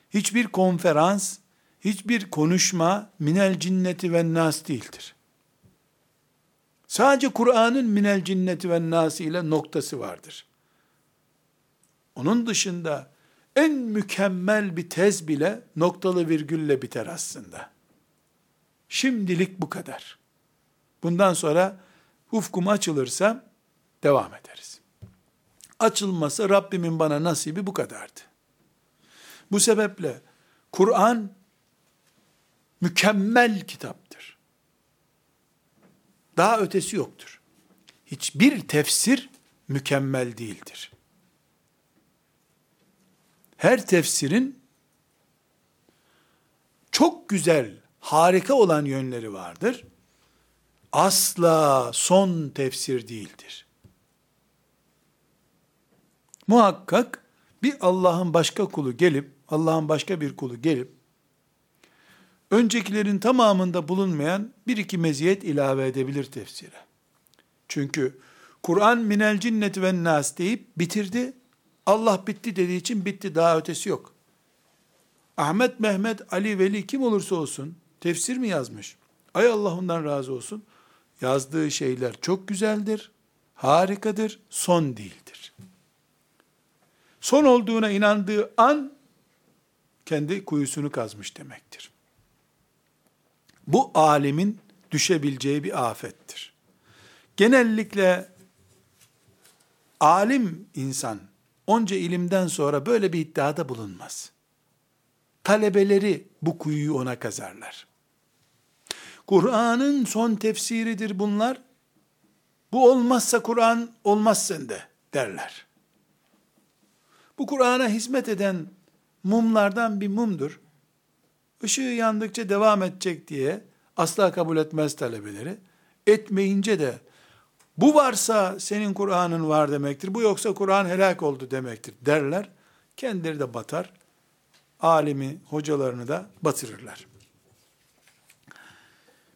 A: hiçbir konferans, hiçbir konuşma minel cinneti ve nas değildir. Sadece Kur'an'ın minel cinneti ve nas ile noktası vardır. Onun dışında en mükemmel bir tez bile noktalı virgülle biter aslında. Şimdilik bu kadar. Bundan sonra ufkum açılırsa devam ederiz. Açılmasa Rabbimin bana nasibi bu kadardı. Bu sebeple Kur'an mükemmel kitaptır. Daha ötesi yoktur. Hiçbir tefsir mükemmel değildir. Her tefsirin çok güzel, harika olan yönleri vardır. Asla son tefsir değildir. Muhakkak bir Allah'ın başka kulu gelip, Allah'ın başka bir kulu gelip, öncekilerin tamamında bulunmayan bir iki meziyet ilave edebilir tefsire. Çünkü Kur'an minel cinnet ve nas deyip bitirdi. Allah bitti dediği için bitti daha ötesi yok. Ahmet, Mehmet, Ali, Veli kim olursa olsun tefsir mi yazmış? Ay Allah ondan razı olsun. Yazdığı şeyler çok güzeldir, harikadır, son değildir. Son olduğuna inandığı an kendi kuyusunu kazmış demektir. Bu alimin düşebileceği bir afettir. Genellikle alim insan onca ilimden sonra böyle bir iddiada bulunmaz. Talebeleri bu kuyuyu ona kazarlar. Kur'an'ın son tefsiridir bunlar. Bu olmazsa Kur'an olmaz sende derler. Bu Kur'an'a hizmet eden mumlardan bir mumdur. Işığı yandıkça devam edecek diye asla kabul etmez talebeleri. Etmeyince de bu varsa senin Kur'an'ın var demektir. Bu yoksa Kur'an helak oldu demektir derler. Kendileri de batar. Alimi, hocalarını da batırırlar.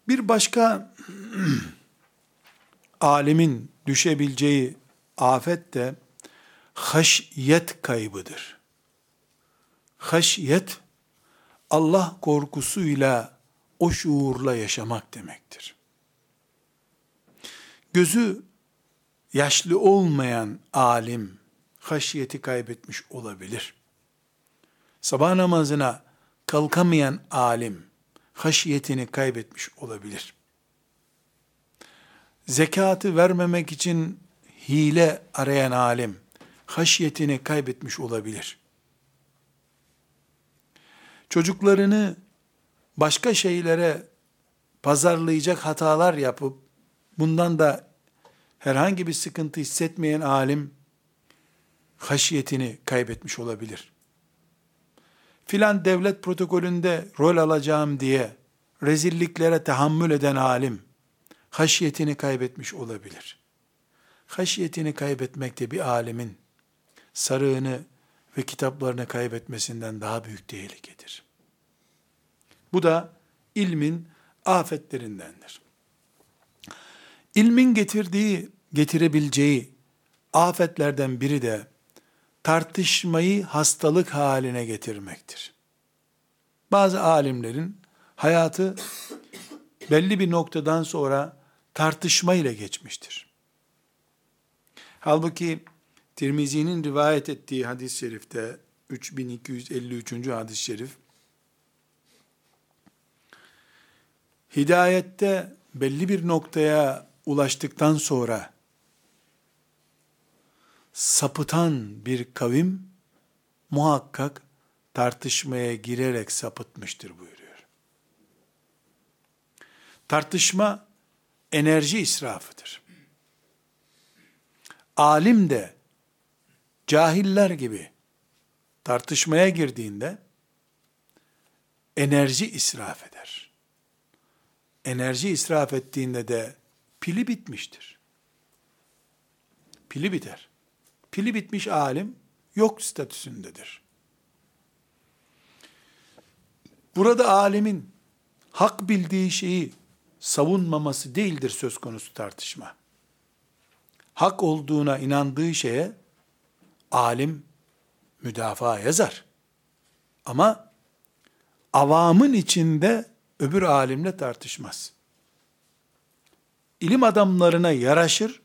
A: Bir başka alimin düşebileceği afet de haşyet kaybıdır. Haşyet Allah korkusuyla o şuurla yaşamak demektir. Gözü yaşlı olmayan alim haşiyeti kaybetmiş olabilir. Sabah namazına kalkamayan alim haşiyetini kaybetmiş olabilir. Zekatı vermemek için hile arayan alim haşiyetini kaybetmiş olabilir. Çocuklarını başka şeylere pazarlayacak hatalar yapıp bundan da herhangi bir sıkıntı hissetmeyen alim haşiyetini kaybetmiş olabilir filan devlet protokolünde rol alacağım diye rezilliklere tahammül eden alim, haşiyetini kaybetmiş olabilir. Haşiyetini kaybetmek de bir alimin sarığını ve kitaplarını kaybetmesinden daha büyük tehlikedir. Bu da ilmin afetlerindendir. İlmin getirdiği, getirebileceği afetlerden biri de tartışmayı hastalık haline getirmektir. Bazı alimlerin hayatı belli bir noktadan sonra tartışma ile geçmiştir. Halbuki Tirmizi'nin rivayet ettiği hadis-i şerifte 3253. hadis-i şerif hidayette belli bir noktaya ulaştıktan sonra sapıtan bir kavim muhakkak tartışmaya girerek sapıtmıştır buyuruyor. Tartışma enerji israfıdır. Alim de cahiller gibi tartışmaya girdiğinde enerji israf eder. Enerji israf ettiğinde de pili bitmiştir. Pili biter. Pili bitmiş alim yok statüsündedir. Burada alimin hak bildiği şeyi savunmaması değildir söz konusu tartışma. Hak olduğuna inandığı şeye alim müdafaa yazar. Ama avamın içinde öbür alimle tartışmaz. İlim adamlarına yaraşır,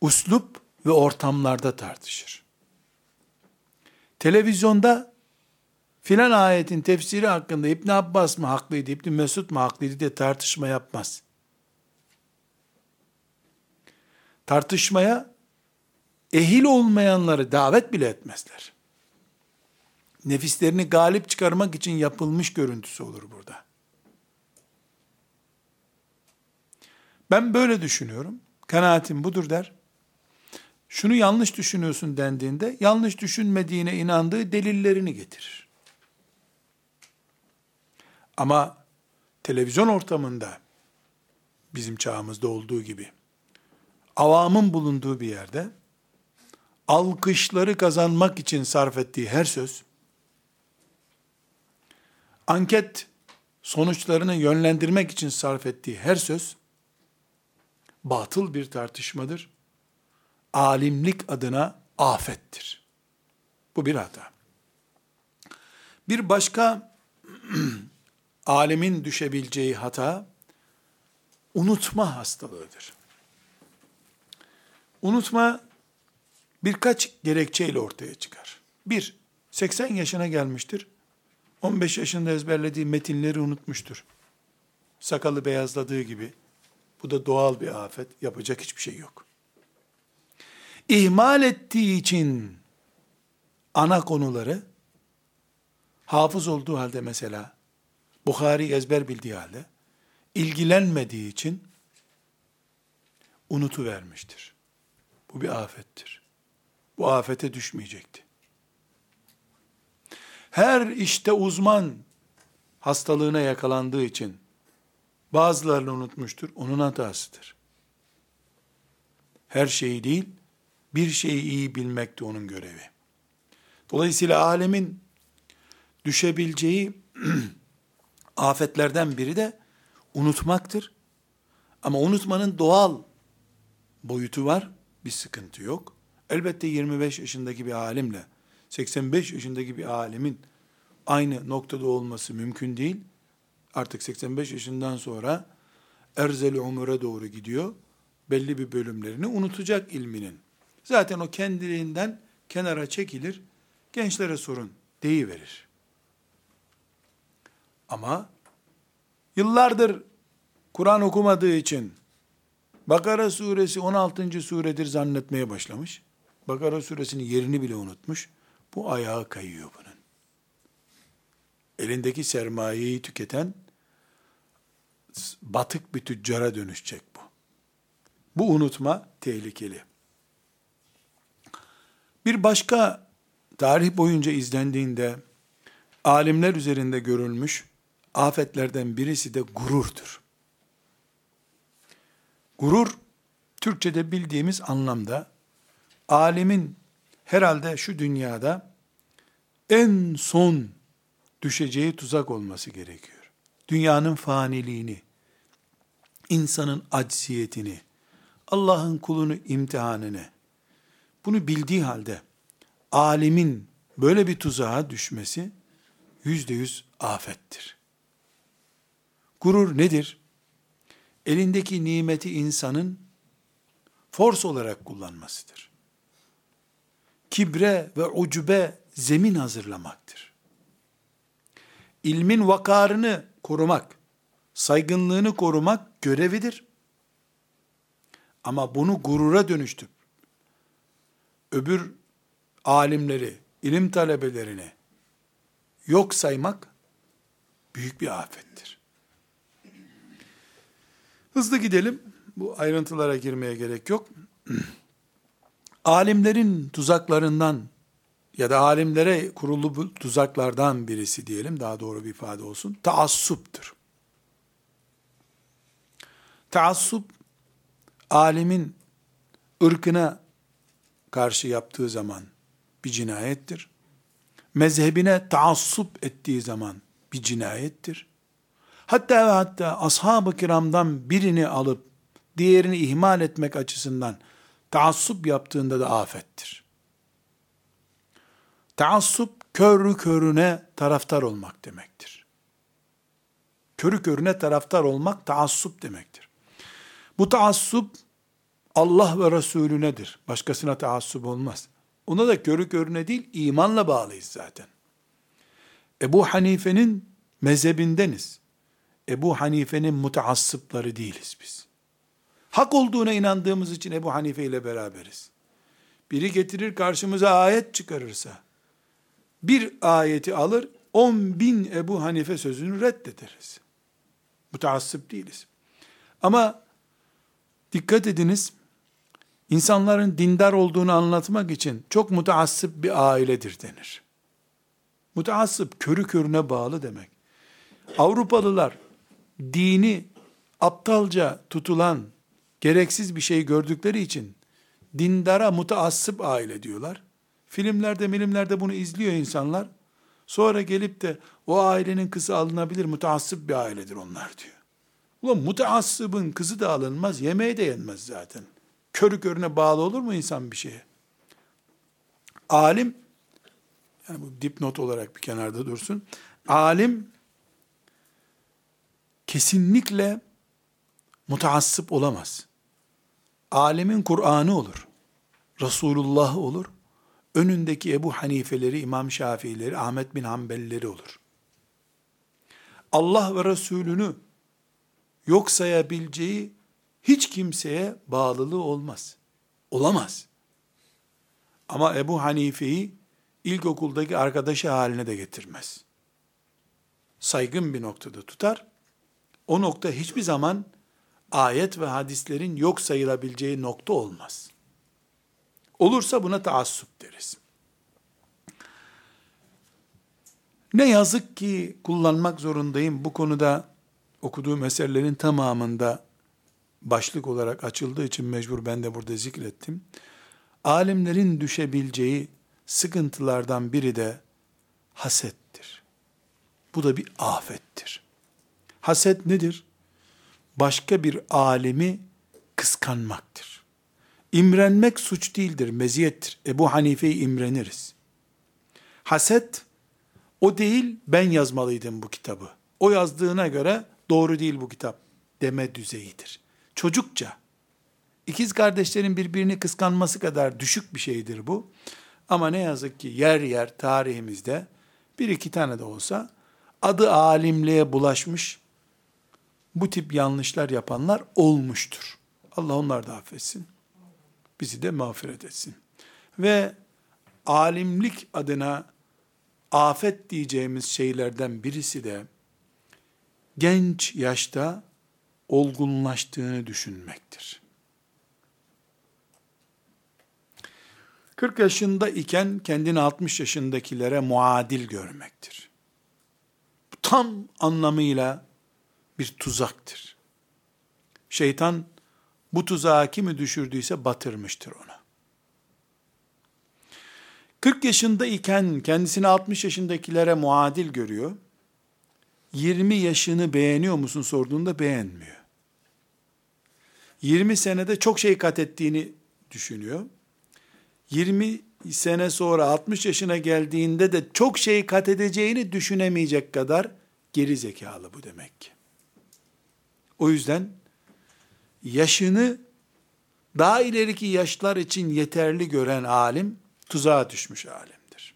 A: uslup ve ortamlarda tartışır. Televizyonda filan ayetin tefsiri hakkında İbn Abbas mı haklıydı, İbn Mesud mu haklıydı diye tartışma yapmaz. Tartışmaya ehil olmayanları davet bile etmezler. Nefislerini galip çıkarmak için yapılmış görüntüsü olur burada. Ben böyle düşünüyorum. Kanaatim budur der. Şunu yanlış düşünüyorsun dendiğinde yanlış düşünmediğine inandığı delillerini getirir. Ama televizyon ortamında bizim çağımızda olduğu gibi avamın bulunduğu bir yerde alkışları kazanmak için sarf ettiği her söz anket sonuçlarını yönlendirmek için sarf ettiği her söz batıl bir tartışmadır. Alimlik adına afettir. Bu bir hata. Bir başka alemin düşebileceği hata unutma hastalığıdır. Unutma birkaç gerekçeyle ortaya çıkar. Bir, 80 yaşına gelmiştir. 15 yaşında ezberlediği metinleri unutmuştur. Sakalı beyazladığı gibi. Bu da doğal bir afet. Yapacak hiçbir şey yok. İhmal ettiği için ana konuları hafız olduğu halde mesela Bukhari ezber bildiği halde ilgilenmediği için unutu vermiştir. Bu bir afettir. Bu afete düşmeyecekti. Her işte uzman hastalığına yakalandığı için bazılarını unutmuştur. Onun hatasıdır. Her şeyi değil, bir şeyi iyi bilmek de onun görevi. Dolayısıyla alemin düşebileceği afetlerden biri de unutmaktır. Ama unutmanın doğal boyutu var, bir sıkıntı yok. Elbette 25 yaşındaki bir alimle 85 yaşındaki bir alemin aynı noktada olması mümkün değil. Artık 85 yaşından sonra erzel umura doğru gidiyor. Belli bir bölümlerini unutacak ilminin. Zaten o kendiliğinden kenara çekilir. Gençlere sorun deyiverir. Ama yıllardır Kur'an okumadığı için Bakara suresi 16. suredir zannetmeye başlamış. Bakara suresinin yerini bile unutmuş. Bu ayağa kayıyor bunun. Elindeki sermayeyi tüketen batık bir tüccara dönüşecek bu. Bu unutma tehlikeli. Bir başka tarih boyunca izlendiğinde alimler üzerinde görülmüş afetlerden birisi de gururdur. Gurur, Türkçe'de bildiğimiz anlamda alimin herhalde şu dünyada en son düşeceği tuzak olması gerekiyor. Dünyanın faniliğini, insanın acziyetini, Allah'ın kulunu imtihanını, bunu bildiği halde alimin böyle bir tuzağa düşmesi yüzde yüz afettir. Gurur nedir? Elindeki nimeti insanın force olarak kullanmasıdır. Kibre ve ucube zemin hazırlamaktır. İlmin vakarını korumak, saygınlığını korumak görevidir. Ama bunu gurura dönüştürüp öbür alimleri, ilim talebelerini yok saymak büyük bir afettir. Hızlı gidelim. Bu ayrıntılara girmeye gerek yok. Alimlerin tuzaklarından ya da alimlere kurulu bu tuzaklardan birisi diyelim, daha doğru bir ifade olsun, taassuptur. Taassup, alimin ırkına karşı yaptığı zaman bir cinayettir. Mezhebine taassup ettiği zaman bir cinayettir. Hatta ve hatta ashab-ı kiramdan birini alıp diğerini ihmal etmek açısından taassup yaptığında da afettir. Taassup körü körüne taraftar olmak demektir. Körü körüne taraftar olmak taassup demektir. Bu taassup Allah ve Resulünedir. Başkasına taassup olmaz. Ona da körü körüne değil, imanla bağlıyız zaten. Ebu Hanife'nin mezhebindeniz. Ebu Hanife'nin mutaassıpları değiliz biz. Hak olduğuna inandığımız için Ebu Hanife ile beraberiz. Biri getirir karşımıza ayet çıkarırsa, bir ayeti alır, on bin Ebu Hanife sözünü reddederiz. Mutaassıp değiliz. Ama dikkat ediniz, insanların dindar olduğunu anlatmak için çok mutaassıp bir ailedir denir. Mutaassıp körü körüne bağlı demek. Avrupalılar dini aptalca tutulan gereksiz bir şey gördükleri için dindara mutaassıp aile diyorlar. Filmlerde, milimlerde bunu izliyor insanlar. Sonra gelip de o ailenin kızı alınabilir, mutaassıp bir ailedir onlar diyor. Ulan mutaassıbın kızı da alınmaz, yemeği de yenmez zaten. Körü körüne bağlı olur mu insan bir şeye? Alim, yani bu dipnot olarak bir kenarda dursun. Alim, kesinlikle mutaassıp olamaz. Alemin Kur'an'ı olur. Resulullah olur. Önündeki Ebu Hanifeleri, İmam Şafiileri, Ahmet bin Hanbelleri olur. Allah ve Resulünü yok sayabileceği hiç kimseye bağlılığı olmaz. Olamaz. Ama Ebu Hanife'yi ilkokuldaki arkadaşı haline de getirmez. Saygın bir noktada tutar. O nokta hiçbir zaman ayet ve hadislerin yok sayılabileceği nokta olmaz. Olursa buna taassup deriz. Ne yazık ki kullanmak zorundayım. Bu konuda okuduğum eserlerin tamamında başlık olarak açıldığı için mecbur ben de burada zikrettim. Alimlerin düşebileceği sıkıntılardan biri de hasettir. Bu da bir afettir. Haset nedir? Başka bir alemi kıskanmaktır. İmrenmek suç değildir, meziyettir. Ebu Hanife'yi imreniriz. Haset, o değil ben yazmalıydım bu kitabı. O yazdığına göre doğru değil bu kitap deme düzeyidir. Çocukça, ikiz kardeşlerin birbirini kıskanması kadar düşük bir şeydir bu. Ama ne yazık ki yer yer tarihimizde bir iki tane de olsa adı alimliğe bulaşmış bu tip yanlışlar yapanlar olmuştur. Allah onlar da affetsin. Bizi de mağfiret etsin. Ve alimlik adına afet diyeceğimiz şeylerden birisi de genç yaşta olgunlaştığını düşünmektir. 40 yaşında iken kendini 60 yaşındakilere muadil görmektir. Tam anlamıyla bir tuzaktır. Şeytan bu tuzağa kimi düşürdüyse batırmıştır onu. 40 yaşında iken kendisini 60 yaşındakilere muadil görüyor. 20 yaşını beğeniyor musun sorduğunda beğenmiyor. 20 senede çok şey kat ettiğini düşünüyor. 20 sene sonra 60 yaşına geldiğinde de çok şey kat edeceğini düşünemeyecek kadar geri zekalı bu demek ki. O yüzden yaşını daha ileriki yaşlar için yeterli gören alim tuzağa düşmüş alimdir.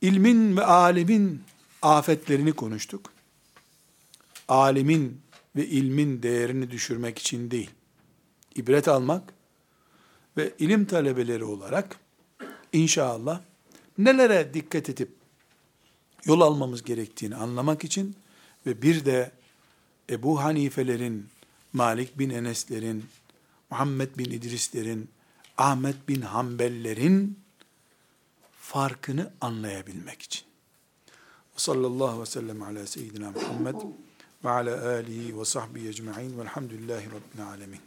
A: İlmin ve alimin afetlerini konuştuk. alimin ve ilmin değerini düşürmek için değil. İbret almak ve ilim talebeleri olarak inşallah nelere dikkat edip yol almamız gerektiğini anlamak için ve bir de Ebu Hanifelerin, Malik bin Eneslerin, Muhammed bin İdrislerin, Ahmet bin Hanbellerin farkını anlayabilmek için. Sallallahu aleyhi ve sellem ala seyyidina Muhammed ve ala alihi ve sahbihi ecma'in velhamdülillahi rabbil alemin.